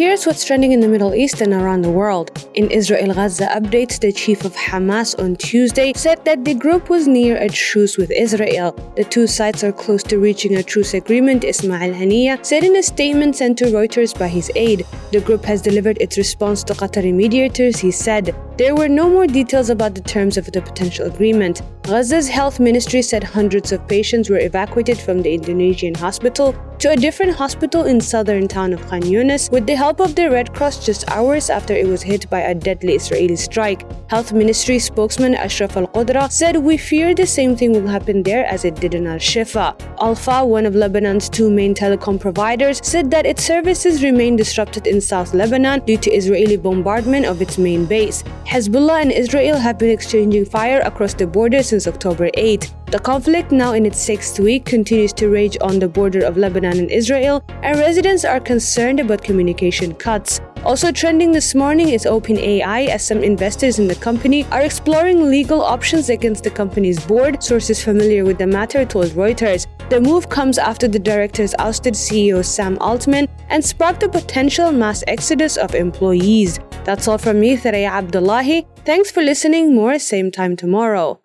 Here's what's trending in the Middle East and around the world. In Israel Gaza updates, the chief of Hamas on Tuesday said that the group was near a truce with Israel. The two sides are close to reaching a truce agreement, Ismail Haniya said in a statement sent to Reuters by his aide. The group has delivered its response to Qatari mediators, he said. There were no more details about the terms of the potential agreement. Gaza's health ministry said hundreds of patients were evacuated from the Indonesian hospital to a different hospital in southern town of Khan Yunis with the help of the Red Cross just hours after it was hit by a deadly Israeli strike. Health Ministry spokesman Ashraf Al-Qudra said we fear the same thing will happen there as it did in Al-Shifa. Alfa, one of Lebanon's two main telecom providers, said that its services remain disrupted in South Lebanon due to Israeli bombardment of its main base. Hezbollah and Israel have been exchanging fire across the border since October 8. The conflict, now in its sixth week, continues to rage on the border of Lebanon and Israel, and residents are concerned about communication cuts. Also trending this morning is OpenAI as some investors in the company are exploring legal options against the company's board, sources familiar with the matter told Reuters. The move comes after the directors ousted CEO Sam Altman and sparked a potential mass exodus of employees. That's all from me, Thoraya Abdullahi. Thanks for listening. More same time tomorrow.